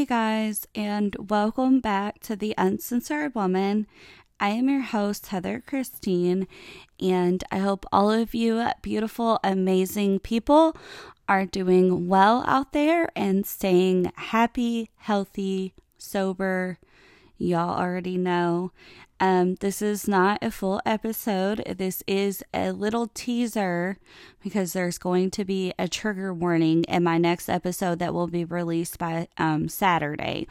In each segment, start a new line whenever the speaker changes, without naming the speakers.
Hey guys, and welcome back to the Uncensored Woman. I am your host, Heather Christine, and I hope all of you beautiful, amazing people are doing well out there and staying happy, healthy, sober. Y'all already know. Um, this is not a full episode. This is a little teaser because there's going to be a trigger warning in my next episode that will be released by um, Saturday.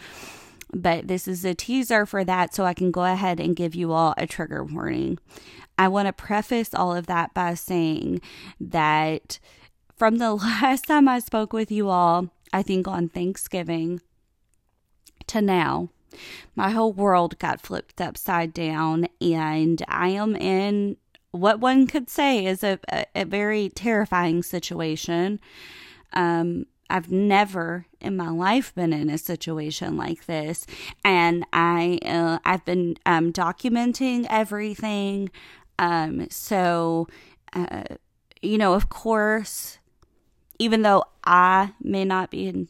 But this is a teaser for that, so I can go ahead and give you all a trigger warning. I want to preface all of that by saying that from the last time I spoke with you all, I think on Thanksgiving to now, my whole world got flipped upside down, and I am in what one could say is a, a, a very terrifying situation. Um, I've never in my life been in a situation like this, and I uh, I've been um, documenting everything. Um, so, uh, you know, of course, even though I may not be in,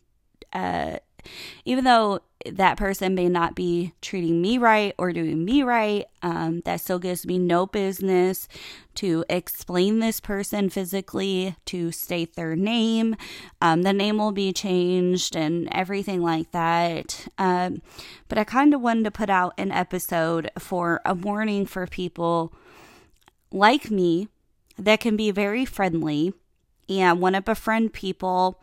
uh, even though that person may not be treating me right or doing me right. Um, that still gives me no business to explain this person physically, to state their name. Um, the name will be changed and everything like that. Um, but I kind of wanted to put out an episode for a warning for people like me that can be very friendly and want to befriend people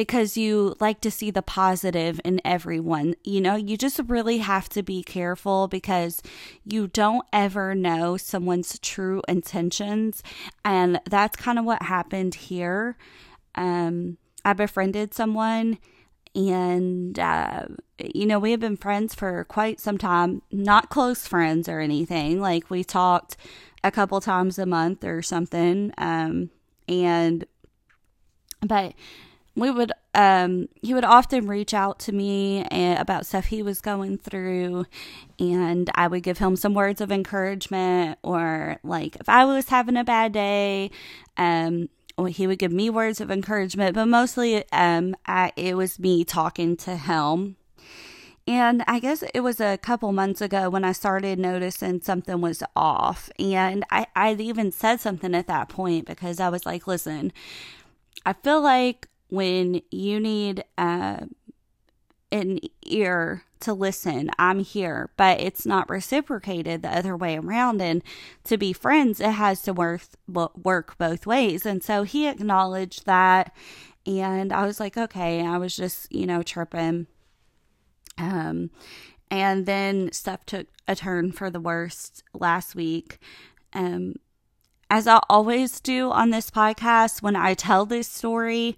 because you like to see the positive in everyone. You know, you just really have to be careful because you don't ever know someone's true intentions. And that's kind of what happened here. Um, I befriended someone and uh, you know we have been friends for quite some time not close friends or anything like we talked a couple times a month or something um, and but we would um he would often reach out to me about stuff he was going through and I would give him some words of encouragement or like if I was having a bad day um he would give me words of encouragement but mostly um I, it was me talking to him and I guess it was a couple months ago when I started noticing something was off. And I, I even said something at that point because I was like, listen, I feel like when you need uh, an ear to listen, I'm here, but it's not reciprocated the other way around. And to be friends, it has to work work both ways. And so he acknowledged that, and I was like, okay. I was just you know chirping. Um, and then stuff took a turn for the worst last week. Um, as I always do on this podcast, when I tell this story,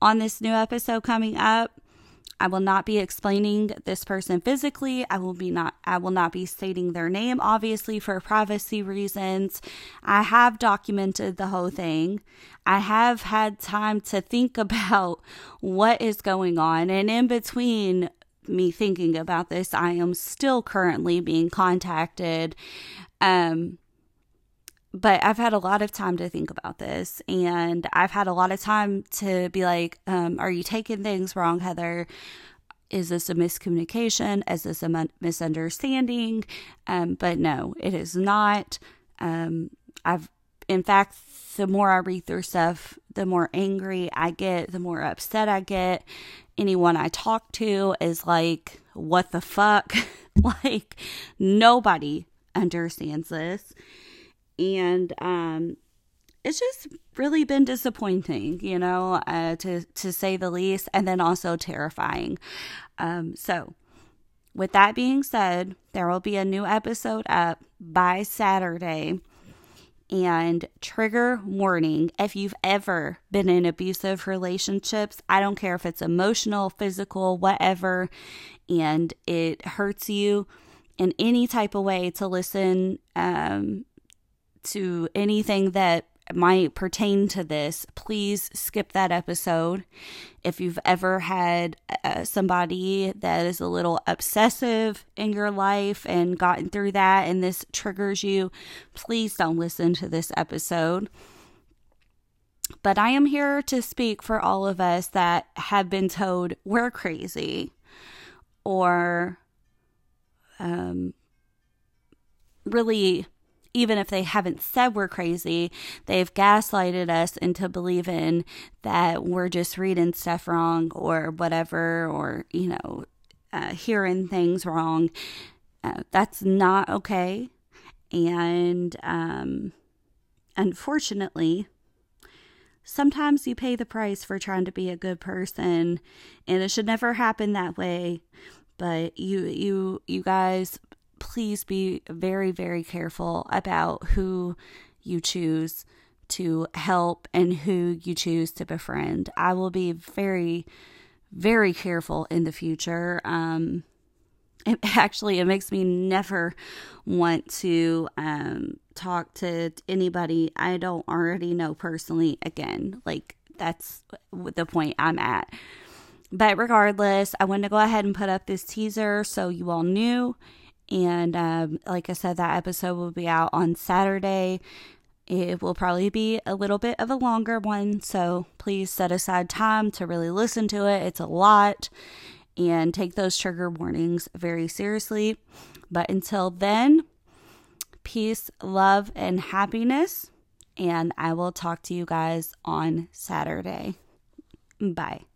on this new episode coming up. I will not be explaining this person physically. I will be not I will not be stating their name obviously for privacy reasons. I have documented the whole thing. I have had time to think about what is going on and in between me thinking about this, I am still currently being contacted um but I've had a lot of time to think about this, and I've had a lot of time to be like, um, "Are you taking things wrong, Heather? Is this a miscommunication? Is this a misunderstanding?" Um, but no, it is not. Um, I've, in fact, the more I read through stuff, the more angry I get, the more upset I get. Anyone I talk to is like, "What the fuck?" like nobody understands this and um, it's just really been disappointing, you know, uh, to to say the least, and then also terrifying. Um, so, with that being said, there will be a new episode up by Saturday. And trigger warning if you've ever been in abusive relationships, I don't care if it's emotional, physical, whatever, and it hurts you in any type of way to listen um, to anything that might pertain to this, please skip that episode. If you've ever had uh, somebody that is a little obsessive in your life and gotten through that and this triggers you, please don't listen to this episode. but I am here to speak for all of us that have been told we're crazy or um, really even if they haven't said we're crazy, they've gaslighted us into believing that we're just reading stuff wrong or whatever, or, you know, uh, hearing things wrong. Uh, that's not okay. And um, unfortunately, sometimes you pay the price for trying to be a good person, and it should never happen that way. But you, you, you guys please be very, very careful about who you choose to help and who you choose to befriend. I will be very, very careful in the future. Um, it, actually, it makes me never want to um, talk to anybody I don't already know personally again. Like, that's the point I'm at. But regardless, I wanted to go ahead and put up this teaser so you all knew and um, like I said, that episode will be out on Saturday. It will probably be a little bit of a longer one, so please set aside time to really listen to it. It's a lot, and take those trigger warnings very seriously. But until then, peace, love, and happiness. And I will talk to you guys on Saturday. Bye.